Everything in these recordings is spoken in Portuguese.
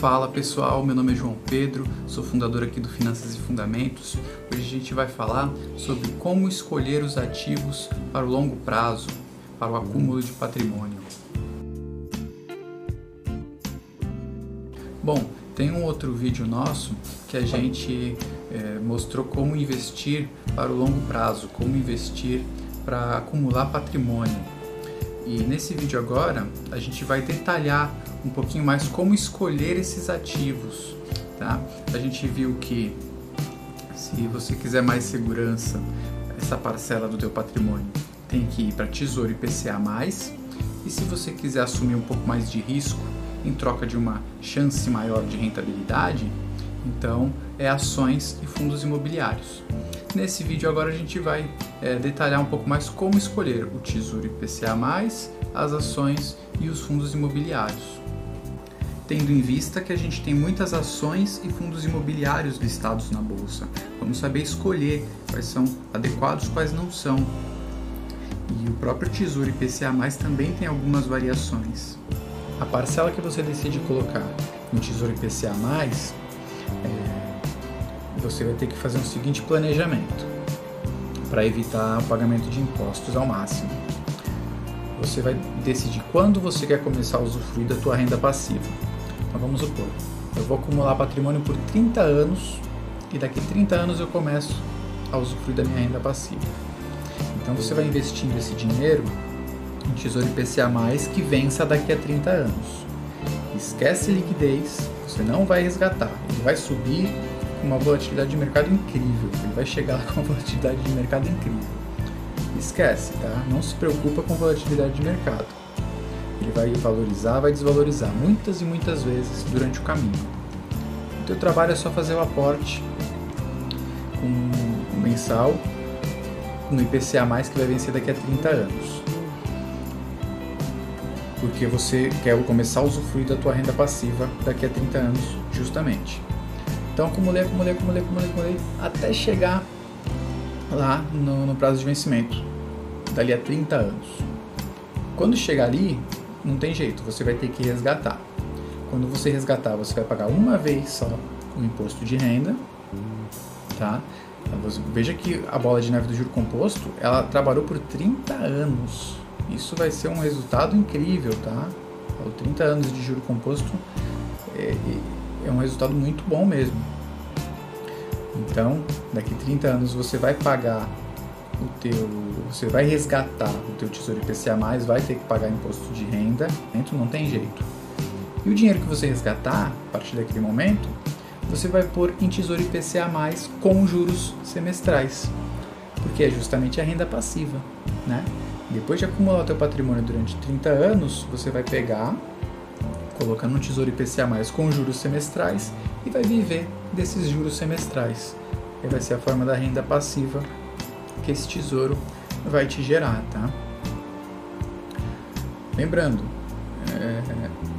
Fala pessoal, meu nome é João Pedro, sou fundador aqui do Finanças e Fundamentos. Hoje a gente vai falar sobre como escolher os ativos para o longo prazo, para o acúmulo de patrimônio. Bom, tem um outro vídeo nosso que a gente é, mostrou como investir para o longo prazo, como investir para acumular patrimônio. E nesse vídeo agora a gente vai detalhar um pouquinho mais como escolher esses ativos. Tá? A gente viu que se você quiser mais segurança, essa parcela do teu patrimônio tem que ir para Tesouro IPCA+, e se você quiser assumir um pouco mais de risco em troca de uma chance maior de rentabilidade, então é ações e fundos imobiliários. Nesse vídeo agora a gente vai é, detalhar um pouco mais como escolher o Tesouro IPCA+, as ações e os fundos imobiliários tendo em vista que a gente tem muitas ações e fundos imobiliários listados na bolsa. Vamos saber escolher quais são adequados, quais não são. E o próprio Tesouro IPCA+, também tem algumas variações. A parcela que você decide colocar no Tesouro IPCA+, é, você vai ter que fazer um seguinte planejamento para evitar o pagamento de impostos ao máximo. Você vai decidir quando você quer começar a usufruir da tua renda passiva. Então vamos supor, eu vou acumular patrimônio por 30 anos e daqui 30 anos eu começo a usufruir da minha renda passiva. Então você vai investindo esse dinheiro em Tesouro IPCA+, que vença daqui a 30 anos. Esquece liquidez, você não vai resgatar, ele vai subir com uma volatilidade de mercado incrível, ele vai chegar com uma volatilidade de mercado incrível. Esquece, tá? Não se preocupa com volatilidade de mercado. Ele vai valorizar, vai desvalorizar muitas e muitas vezes durante o caminho. O teu trabalho é só fazer o aporte um mensal no IPCA+, que vai vencer daqui a 30 anos. Porque você quer começar a usufruir da tua renda passiva daqui a 30 anos, justamente. Então acumulei, acumulei, acumulei, acumulei, acumulei, até chegar lá no, no prazo de vencimento, dali a 30 anos. Quando chegar ali, não tem jeito, você vai ter que resgatar. Quando você resgatar, você vai pagar uma vez só o imposto de renda, tá? Veja que a bola de neve do juro composto, ela trabalhou por 30 anos. Isso vai ser um resultado incrível, tá? O 30 anos de juro composto é, é um resultado muito bom mesmo. Então, daqui 30 anos você vai pagar o teu, você vai resgatar o teu tesouro IPCA+, vai ter que pagar imposto de renda, então não tem jeito. E o dinheiro que você resgatar, a partir daquele momento, você vai pôr em tesouro IPCA+, com juros semestrais, porque é justamente a renda passiva, né? Depois de acumular o teu patrimônio durante 30 anos, você vai pegar, colocar no tesouro IPCA+, com juros semestrais e vai viver desses juros semestrais. E vai ser a forma da renda passiva que esse tesouro vai te gerar, tá? Lembrando, é,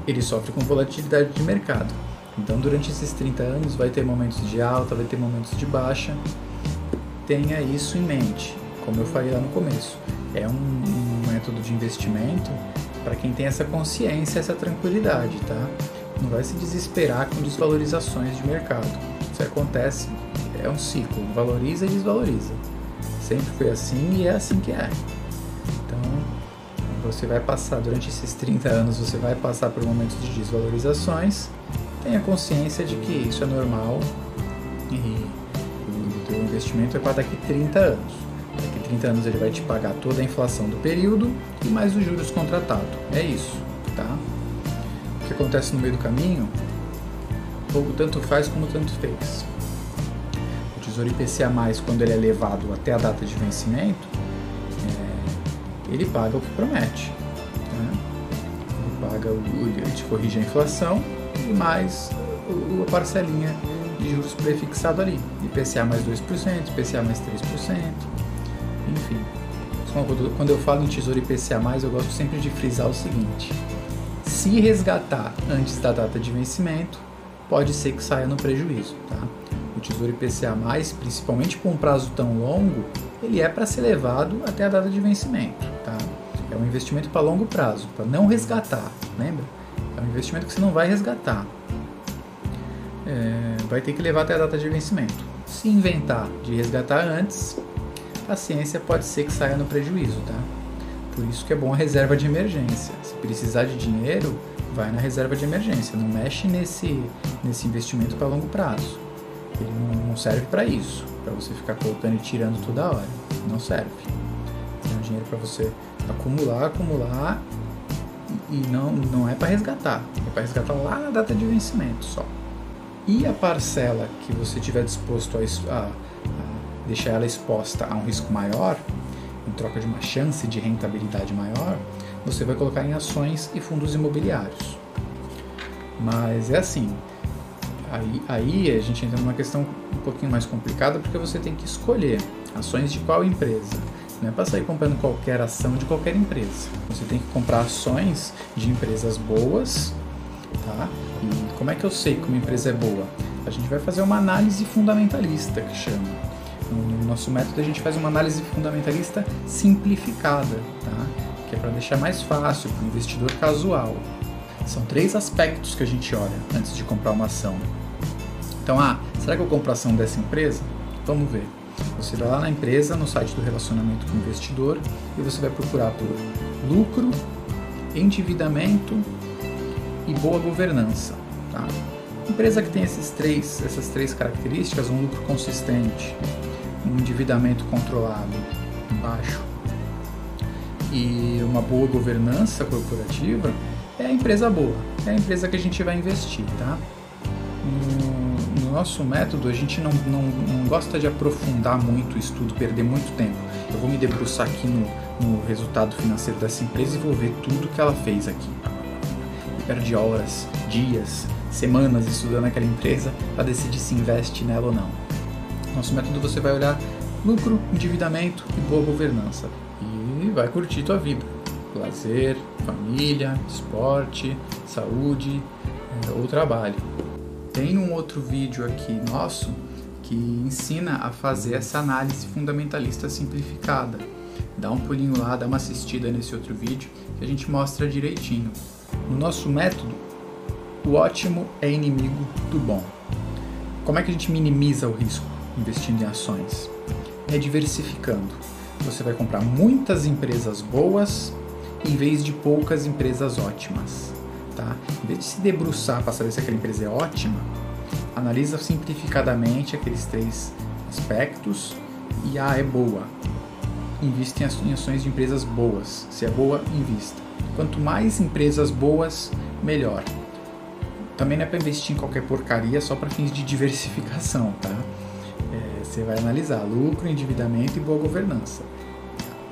ele sofre com volatilidade de mercado. Então, durante esses 30 anos, vai ter momentos de alta, vai ter momentos de baixa. Tenha isso em mente, como eu falei lá no começo. É um, um método de investimento para quem tem essa consciência, essa tranquilidade, tá? Não vai se desesperar com desvalorizações de mercado. Isso acontece, é um ciclo, valoriza e desvaloriza. Sempre foi assim e é assim que é. Então, você vai passar, durante esses 30 anos, você vai passar por momentos de desvalorizações. Tenha consciência de que isso é normal e o investimento é para daqui 30 anos. Daqui 30 anos ele vai te pagar toda a inflação do período e mais os juros contratados. É isso, tá? O que acontece no meio do caminho, pouco tanto faz como tanto fez. Tesouro IPCA+, quando ele é levado até a data de vencimento, é, ele paga o que promete. Né? Ele paga, o, ele te corrige a inflação e mais a parcelinha de juros prefixado ali. IPCA mais 2%, IPCA mais 3%, enfim. Quando eu falo em Tesouro IPCA+, eu gosto sempre de frisar o seguinte. Se resgatar antes da data de vencimento, pode ser que saia no prejuízo, tá? o Tesouro IPCA+, principalmente com um prazo tão longo, ele é para ser levado até a data de vencimento, tá? É um investimento para longo prazo, para não resgatar, lembra? É um investimento que você não vai resgatar. é, vai ter que levar até a data de vencimento. Se inventar de resgatar antes, a ciência pode ser que saia no prejuízo, tá? Por isso que é bom a reserva de emergência. Se precisar de dinheiro, vai na reserva de emergência. Não mexe nesse, nesse investimento para longo prazo. Ele não, serve para isso, para você ficar colocando e tirando toda hora. Não serve. É um dinheiro para você acumular, acumular e não, não é para resgatar. É para resgatar lá na data de vencimento só. E a parcela que você tiver disposto a, a, a deixar ela exposta a um risco maior, em troca de uma chance de rentabilidade maior, você vai colocar em ações e fundos imobiliários. Mas é assim, aí, aí a gente entra numa questão um pouquinho mais complicada porque você tem que escolher ações de qual empresa. Não é para sair comprando qualquer ação de qualquer empresa. Você tem que comprar ações de empresas boas, tá? E como é que eu sei que uma empresa é boa? A gente vai fazer uma análise fundamentalista que chama. No nosso método a gente faz uma análise fundamentalista simplificada, tá? que é para deixar mais fácil para o investidor casual. São três aspectos que a gente olha antes de comprar uma ação. Então, ah, será que eu compro a ação dessa empresa? Vamos ver. Você vai lá na empresa, no site do relacionamento com o investidor, e você vai procurar por lucro, endividamento e boa governança. Tá? Empresa que tem esses três, essas três características, um lucro consistente, um endividamento controlado, baixo e uma boa governança corporativa, é a empresa boa, é a empresa que a gente vai investir, tá? No, no nosso método, a gente não, não, não, gosta de aprofundar muito o estudo, perder muito tempo. Eu vou me debruçar aqui no, no resultado financeiro dessa empresa e vou ver tudo que ela fez aqui. E perde horas, dias, semanas estudando aquela empresa para decidir se investe nela ou não. Nosso método você vai olhar lucro, endividamento e boa governança e vai curtir tua vida. Lazer, família, esporte, saúde é, ou trabalho. Tem um outro vídeo aqui nosso que ensina a fazer essa análise fundamentalista simplificada. Dá um pulinho lá, dá uma assistida nesse outro vídeo que a gente mostra direitinho. No nosso método, o ótimo é inimigo do bom. Como é que a gente minimiza o risco investindo em ações? É diversificando. Você vai comprar muitas empresas boas em vez de poucas empresas ótimas. Tá? Em vez de se debruçar para saber se aquela empresa é ótima, analisa simplificadamente aqueles três aspectos e ah, é boa. Invista em ações de empresas boas. Se é boa, invista. Quanto mais empresas boas, melhor. Também não é para investir em qualquer porcaria só para fins de diversificação, tá? Você vai analisar lucro, endividamento e boa governança.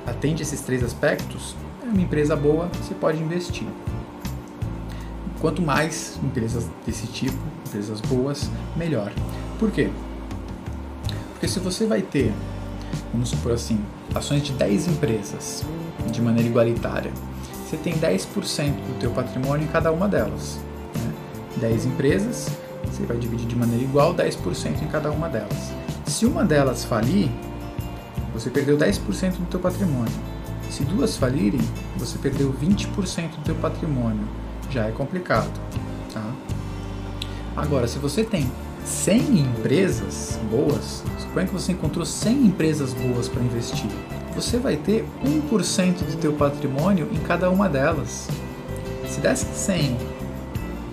Atende esses três aspectos, é uma empresa boa, você pode investir. Quanto mais empresas desse tipo, empresas boas, melhor. Por quê? Porque se você vai ter, vamos supor assim, ações de 10 empresas de maneira igualitária, você tem 10% do teu patrimônio em cada uma delas. 10 empresas, você vai dividir de maneira igual 10% em cada uma delas. Se uma delas falir, você perdeu 10% do teu patrimônio. Se duas falirem, você perdeu 20% do teu patrimônio. Já é complicado, tá? Agora, se você tem 100 empresas boas, suponha que você encontrou 100 empresas boas para investir, você vai ter 1% do teu patrimônio em cada uma delas. Se dessas 100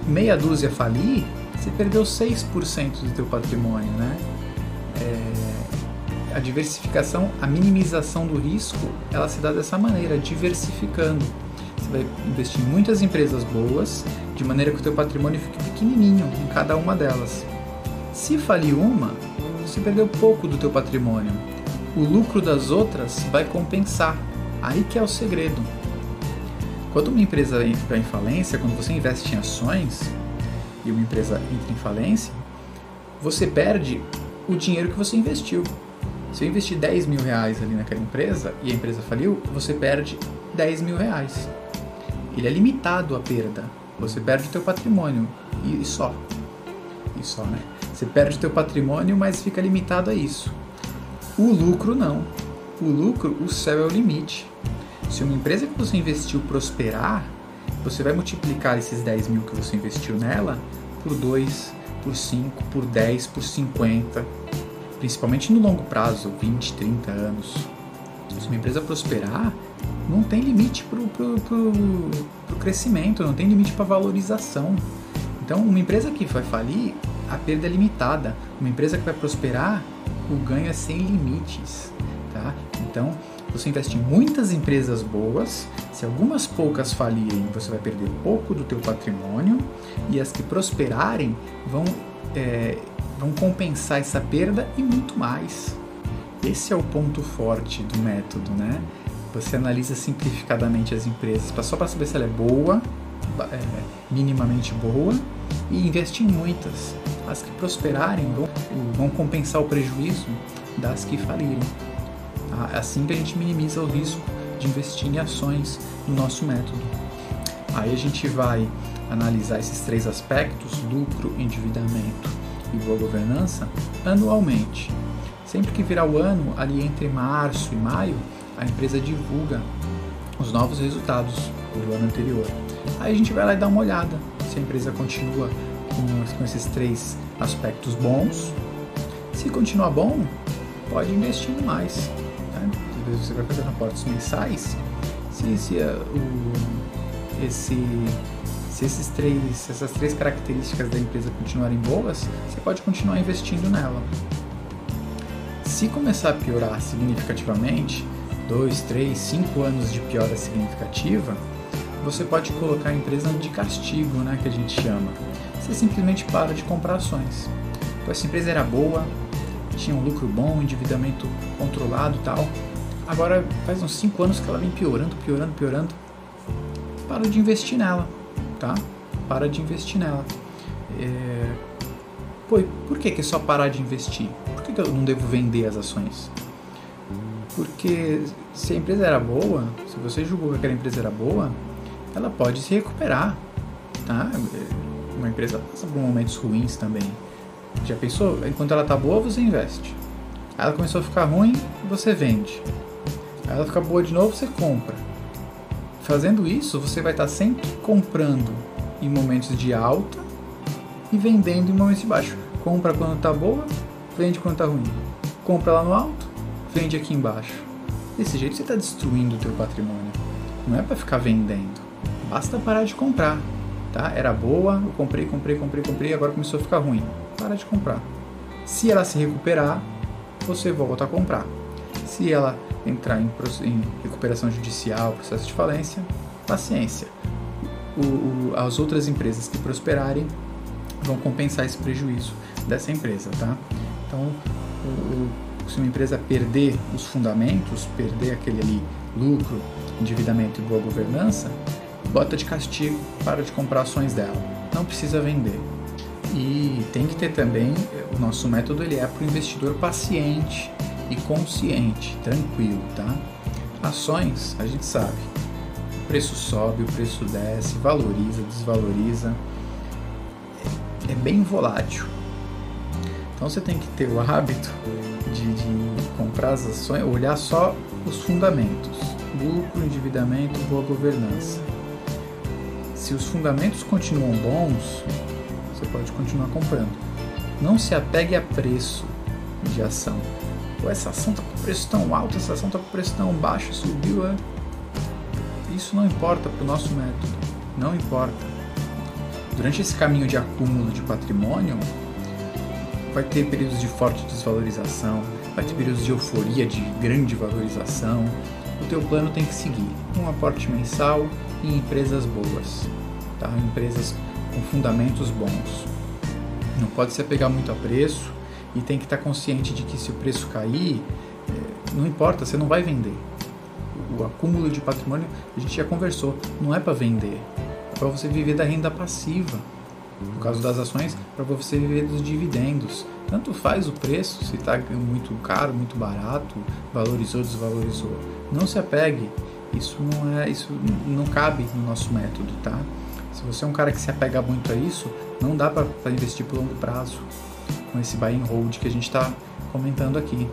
meia dúzia falir, você perdeu 6% do teu patrimônio, né? A diversificação, a minimização do risco, ela se dá dessa maneira, diversificando. Você vai investir em muitas empresas boas, de maneira que o teu patrimônio fique pequenininho em cada uma delas. Se falir uma, você perdeu pouco do teu patrimônio. O lucro das outras vai compensar. Aí que é o segredo. Quando uma empresa entra em falência, quando você investe em ações e uma empresa entra em falência, você perde o dinheiro que você investiu. Se eu investir 10 mil reais ali naquela empresa e a empresa faliu, você perde 10 mil reais. Ele é limitado a perda. Você perde o teu patrimônio e só. E só, né? Você perde o teu patrimônio, mas fica limitado a isso. O lucro não. O lucro, o céu é o limite. Se uma empresa que você investiu prosperar, você vai multiplicar esses 10 mil que você investiu nela por 2, por 5, por 10, por 50, principalmente no longo prazo, 20, 30 anos. Se uma empresa prosperar, não tem limite para o crescimento, não tem limite para valorização. Então, uma empresa que vai falir, a perda é limitada. Uma empresa que vai prosperar, o ganho é sem limites. Tá? Então, você investe em muitas empresas boas, se algumas poucas falirem, você vai perder pouco do teu patrimônio e as que prosperarem vão, é, vão compensar essa perda e muito mais. Esse é o ponto forte do método, né? Você analisa simplificadamente as empresas só para saber se ela é boa, é, minimamente boa, e investe em muitas. As que prosperarem vão, vão compensar o prejuízo das que falirem. Tá? É assim que a gente minimiza o risco de investir em ações no nosso método. Aí a gente vai analisar esses três aspectos, lucro, endividamento e boa governança, anualmente. Sempre que virar o ano, ali entre março e maio, a empresa divulga os novos resultados do ano anterior. Aí a gente vai lá e dá uma olhada se a empresa continua com, com esses três aspectos bons. Se continuar bom, pode investir mais. Né? Você vai fazendo aportes mensais. Se, se, uh, o, esse, se esses três, essas três características da empresa continuarem boas, você pode continuar investindo nela. Se começar a piorar significativamente, 2, 3, 5 anos de piora significativa, você pode colocar a empresa de castigo, né, que a gente chama. Você simplesmente para de comprar ações. Então, essa empresa era boa, tinha um lucro bom, endividamento controlado tal. Agora faz uns 5 anos que ela vem piorando, piorando, piorando. Para de investir nela, tá? Para de investir nela. É... Pô, por que, que é só parar de investir? Por que, que eu não devo vender as ações? Porque se a empresa era boa, se você julgou que aquela empresa era boa, ela pode se recuperar. Tá? Uma empresa passa por momentos ruins também. Já pensou? Enquanto ela tá boa, você investe. Ela começou a ficar ruim, você vende. Ela fica boa de novo, você compra. Fazendo isso, você vai estar sempre comprando em momentos de alta e vendendo em momentos de baixo. Compra quando está boa, vende quando está ruim. Compra lá no alto, vende aqui embaixo. Desse jeito você está destruindo o teu patrimônio. Não é para ficar vendendo. Basta parar de comprar. Tá? Era boa, eu comprei, comprei, comprei, comprei, agora começou a ficar ruim. Para de comprar. Se ela se recuperar, você volta a comprar. Se ela entrar em, em recuperação judicial, processo de falência, paciência. O, o, as outras empresas que prosperarem vão compensar esse prejuízo dessa empresa, tá? Então, o, se uma empresa perder os fundamentos, perder aquele ali lucro, endividamento e boa governança, bota de castigo, para de comprar ações dela. Não precisa vender. E tem que ter também, o nosso método ele é para o investidor paciente e consciente, tranquilo, tá? Ações, a gente sabe, o preço sobe, o preço desce, valoriza, desvaloriza, é, é bem volátil. Então você tem que ter o hábito de, de comprar as ações, olhar só os fundamentos: lucro, endividamento, boa governança. Se os fundamentos continuam bons, você pode continuar comprando. Não se apegue a preço de ação. Pô, essa ação está com preço tão alto, essa ação está com preço tão baixo, subiu. É... Isso não importa para o nosso método. Não importa. Durante esse caminho de acúmulo de patrimônio, vai ter períodos de forte desvalorização, vai ter períodos de euforia, de grande valorização. O teu plano tem que seguir um aporte mensal em empresas boas, tá? empresas com fundamentos bons. Não pode se apegar muito a preço e tem que estar consciente de que se o preço cair, eh, não importa, você não vai vender. O acúmulo de patrimônio, a gente já conversou, não é para vender, é para você viver da renda passiva. No caso das ações, para você viver dos dividendos. Tanto faz o preço, se está muito caro, muito barato, valorizou, desvalorizou. Não se apegue. Isso não é, isso não cabe no nosso método, tá? Se você é um cara que se apega muito a isso, não dá para investir por longo prazo com esse buy and hold que a gente está comentando aqui.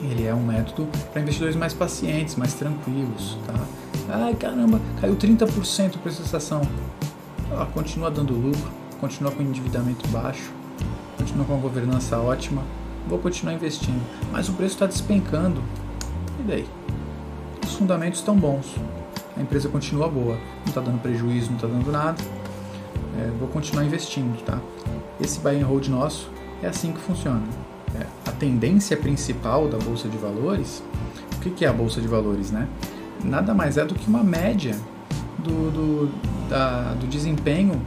Ele é um método para investidores mais pacientes, mais tranquilos, tá? Ai caramba, caiu 30% a preço da ação ela continua dando lucro, continua com endividamento baixo, continua com uma governança ótima, vou continuar investindo. Mas o preço está despencando. E daí? Os fundamentos estão bons. A empresa continua boa. Não está dando prejuízo, não está dando nada. É, vou continuar investindo, tá? Esse buy and hold nosso é assim que funciona. É, a tendência principal da bolsa de valores, o que, é a bolsa de valores, né? Nada mais é do que uma média do, do, da, do desempenho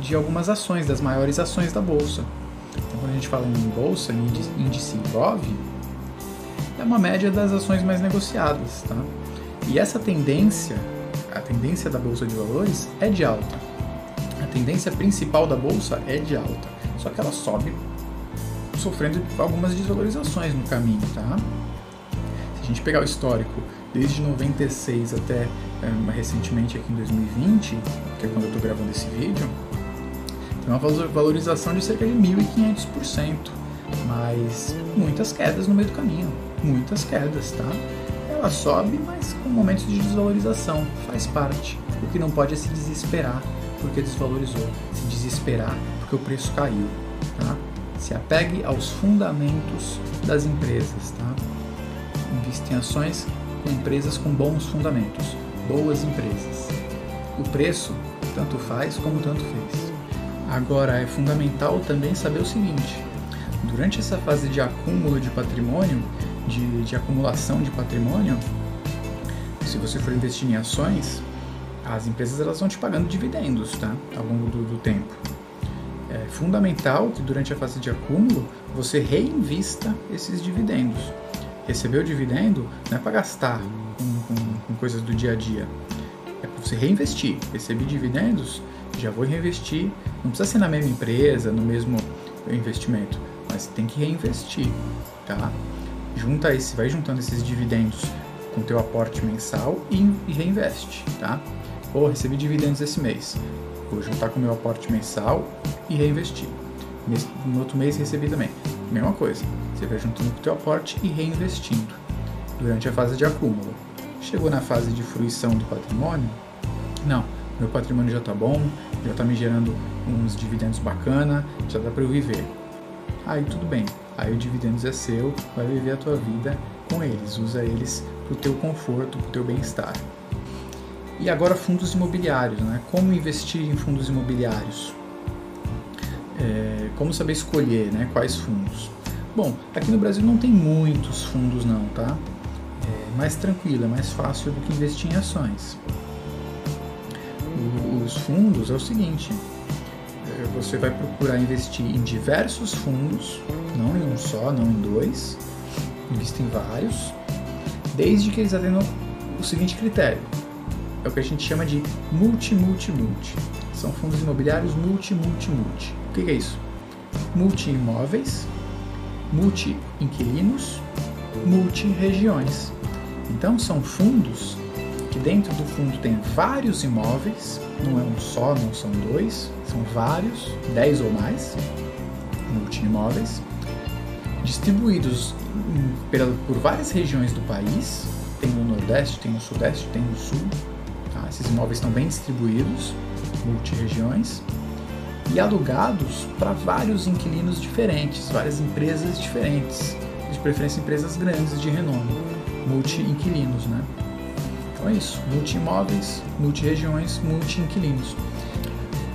de algumas ações, das maiores ações da bolsa. Então, quando a gente fala em bolsa, índice, índice IBOV, é uma média das ações mais negociadas, tá? E essa tendência, a tendência da bolsa de valores é de alta. A tendência principal da bolsa é de alta, só que ela sobe sofrendo algumas desvalorizações no caminho, tá? Se a gente pegar o histórico desde 96 até é, recentemente aqui em 2020, que é quando eu estou gravando esse vídeo, tem uma valorização de cerca de 1.500%, mas muitas quedas no meio do caminho, muitas quedas, tá? Ela sobe, mas com momentos de desvalorização, faz parte. O que não pode é se desesperar porque desvalorizou, se desesperar porque o preço caiu? Se apegue aos fundamentos das empresas, tá? Invista em ações com empresas com bons fundamentos, boas empresas. O preço tanto faz como tanto fez. Agora é fundamental também saber o seguinte: durante essa fase de acúmulo de patrimônio, de, de acumulação de patrimônio, se você for investir em ações, as empresas elas vão te pagando dividendos, tá? Ao longo do, do tempo. É fundamental que durante a fase de acúmulo você reinvista esses dividendos. Receber o dividendo não é para gastar com, com, com coisas do dia a dia, é para você reinvestir. Receber dividendos, já vou reinvestir. Não precisa ser na mesma empresa, no mesmo investimento, mas tem que reinvestir, tá? Junta esse, vai juntando esses dividendos com teu aporte mensal e, e reinveste, tá? Ou recebi dividendos esse mês, juntar com o meu aporte mensal e reinvestir. No outro mês recebi também, mesma coisa. Você vai juntando com o teu aporte e reinvestindo durante a fase de acúmulo. Chegou na fase de fruição do patrimônio? Não, meu patrimônio já está bom, já está me gerando uns dividendos bacana, já dá para eu viver. Aí tudo bem, aí o dividendos é seu, vai viver a tua vida com eles, usa eles para o teu conforto, para o teu bem-estar. E agora fundos imobiliários, né? Como investir em fundos imobiliários? É, como saber escolher, né? Quais fundos? Bom, aqui no Brasil não tem muitos fundos não, tá? É mais tranquilo, é mais fácil do que investir em ações. Os fundos é o seguinte, é, você vai procurar investir em diversos fundos, não em um só, não em dois, invista em vários, desde que eles atendam o seguinte critério. É o que a gente chama de multi-multi-multi. São fundos imobiliários multi-multi-multi. O que é isso? Multi-imóveis, multi-inquilinos, multi-regiões. Então são fundos que dentro do fundo tem vários imóveis, não é um só, não são dois, são vários, dez ou mais, multi-imóveis, distribuídos por várias regiões do país, tem no Nordeste, tem no Sudeste, tem no Sul? Esses imóveis estão bem distribuídos, multi-regiões, e alugados para vários inquilinos diferentes, várias empresas diferentes, de preferência empresas grandes de renome, multi-inquilinos, né? Então é isso, multi-imóveis, multi-regiões, multi-inquilinos.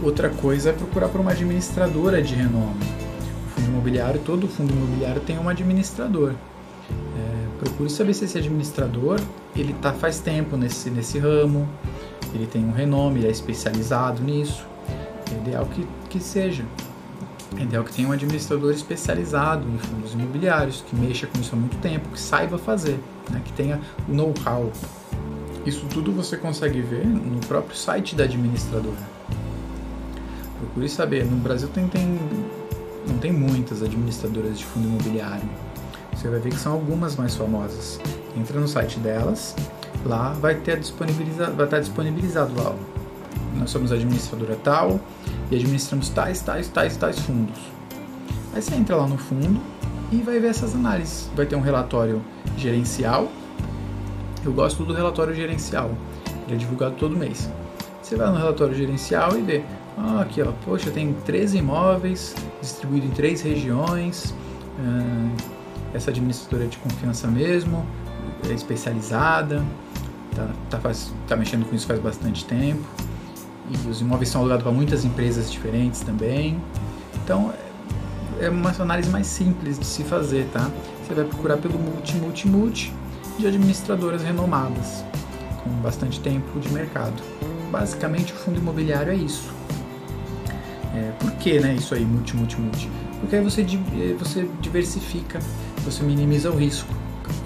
Outra coisa é procurar por uma administradora de renome. O fundo imobiliário, todo fundo imobiliário tem um administrador. É, procure saber se esse administrador ele tá faz tempo nesse, nesse ramo, ele tem um renome, ele é especializado nisso. É ideal que, que seja. É ideal que tenha um administrador especializado em fundos imobiliários, que mexa com isso há muito tempo, que saiba fazer, né? que tenha o know-how. Isso tudo você consegue ver no próprio site da administradora. Procure saber. No Brasil tem, tem, não tem muitas administradoras de fundo imobiliário. Você vai ver que são algumas mais famosas. Entra no site delas, lá vai ter disponibiliza, vai estar disponibilizado lá. Nós somos administradora tal e administramos tais, tais, tais, tais fundos. Aí você entra lá no fundo e vai ver essas análises. Vai ter um relatório gerencial. Eu gosto do relatório gerencial. Ele é divulgado todo mês. Você vai no relatório gerencial e vê ah, aqui ó, poxa, tem 13 imóveis distribuído em três regiões. Essa administradora é de confiança mesmo, é especializada, tá, tá, faz, tá mexendo com isso faz bastante tempo. E os imóveis são alugados para muitas empresas diferentes também. Então é uma análise mais simples de se fazer, tá? Você vai procurar pelo multi, multi, multi de administradoras renomadas, com bastante tempo de mercado. Basicamente o fundo imobiliário é isso. É, por que né, isso aí, multi, multi, multi? Porque aí você, eh, você diversifica, você minimiza o risco.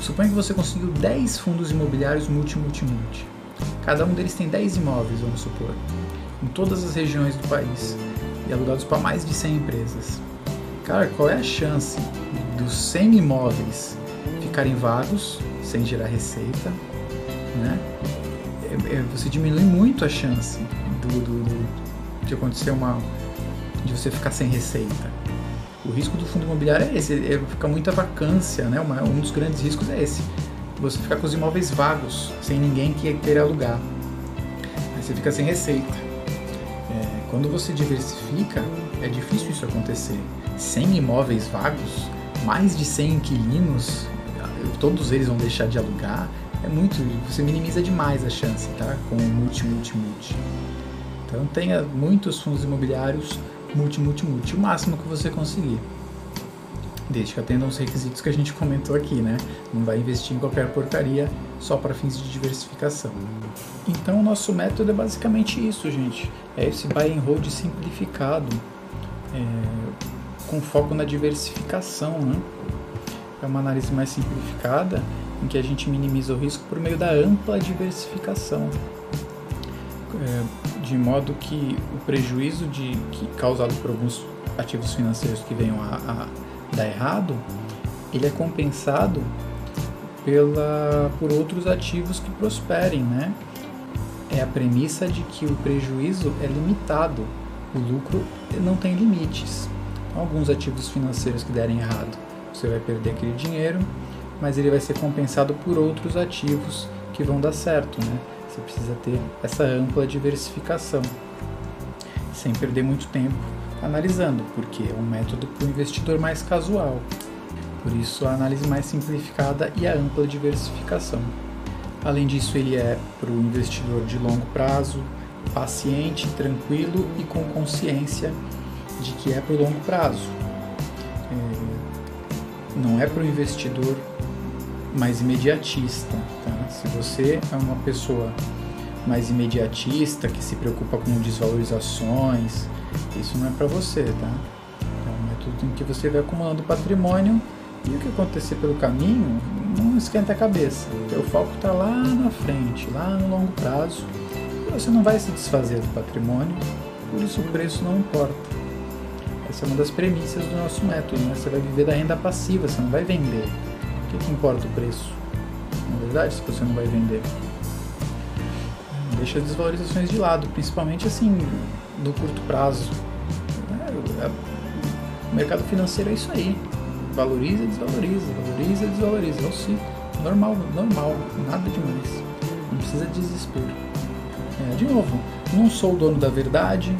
Suponha que você conseguiu 10 fundos imobiliários multi, multi, multi. Cada um deles tem 10 imóveis, vamos supor, em todas as regiões do país e alugados para mais de 100 empresas. Cara, qual é a chance dos 100 imóveis ficarem vagos, sem gerar receita, né? É, é, você diminui muito a chance do, do, do, de acontecer uma de você ficar sem receita. O risco do fundo imobiliário é esse, é, fica muita vacância, né? Uma, um dos grandes riscos é esse. Você ficar com os imóveis vagos, sem ninguém que queira alugar. Aí você fica sem receita. É, quando você diversifica, é difícil isso acontecer. 100 imóveis vagos, mais de 100 inquilinos, todos eles vão deixar de alugar, é muito, você minimiza demais a chance, tá? Com o multi, multi, multi. Então tenha muitos fundos imobiliários multi, multi, multi, o máximo que você conseguir. Desde que atendam os requisitos que a gente comentou aqui, né? Não vai investir em qualquer porcaria só para fins de diversificação. Então o nosso método é basicamente isso, gente. É esse buy and hold simplificado, é, com foco na diversificação, né? É uma análise mais simplificada em que a gente minimiza o risco por meio da ampla diversificação. É, de modo que o prejuízo de, que causado por alguns ativos financeiros que venham a, a dar errado, ele é compensado pela, por outros ativos que prosperem, né? É a premissa de que o prejuízo é limitado, o lucro não tem limites. Alguns ativos financeiros que derem errado, você vai perder aquele dinheiro, mas ele vai ser compensado por outros ativos que vão dar certo, né? Você precisa ter essa ampla diversificação, sem perder muito tempo analisando, porque é um método para o investidor mais casual. Por isso, a análise mais simplificada e a ampla diversificação. Além disso, ele é para o investidor de longo prazo, paciente, tranquilo e com consciência de que é para o longo prazo. É, não é para o investidor mais imediatista. Tá? Se você é uma pessoa mais imediatista, que se preocupa com desvalorizações, isso não é para você, tá? É um método em que você vai acumulando patrimônio e o que acontecer pelo caminho não esquenta a cabeça. O foco está lá na frente, lá no longo prazo. Você não vai se desfazer do patrimônio, por isso o preço não importa. Essa é uma das premissas do nosso método, né? Você vai viver da renda passiva, você não vai vender que, que importa o preço? Na verdade, se você não vai vender. Deixa as desvalorizações de lado, principalmente assim, no curto prazo. É, é, o mercado financeiro é isso aí. Valoriza, desvaloriza, valoriza, desvaloriza. É o ciclo. Normal, normal, nada demais. Não precisa de desespero. É, de novo, não sou o dono da verdade.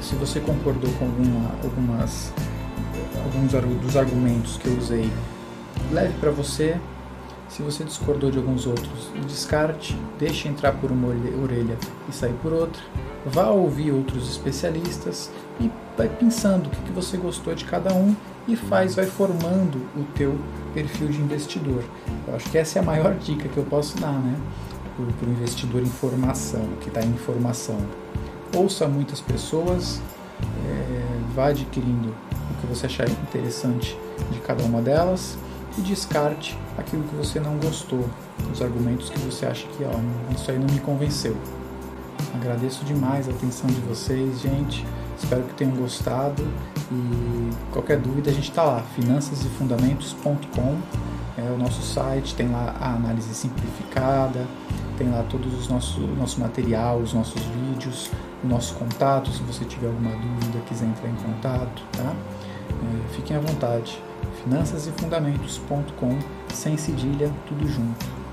Se você concordou com alguma, algumas alguns dos argumentos que eu usei leve para você. Se você discordou de alguns outros, descarte, deixe entrar por uma orelha e sair por outra. Vá ouvir outros especialistas e vai pensando o que você gostou de cada um e faz, vai formando o teu perfil de investidor. Eu acho que essa é a maior dica que eu posso dar, né? Para o investidor em formação, que está em formação. Ouça muitas pessoas, é, vá adquirindo o que você achar interessante de cada uma delas e descarte aquilo que você não gostou, os argumentos que você acha que ó, isso aí não me convenceu. Agradeço demais a atenção de vocês, gente. Espero que tenham gostado e qualquer dúvida a gente está lá, finançasefundamentos.com é o nosso site, tem lá a análise simplificada, tem lá todos os nossos nosso material, os nossos vídeos, o nosso contato, se você tiver alguma dúvida, quiser entrar em contato, tá? É, fiquem à vontade finançasefundamentos.com, sem cedilha, tudo junto.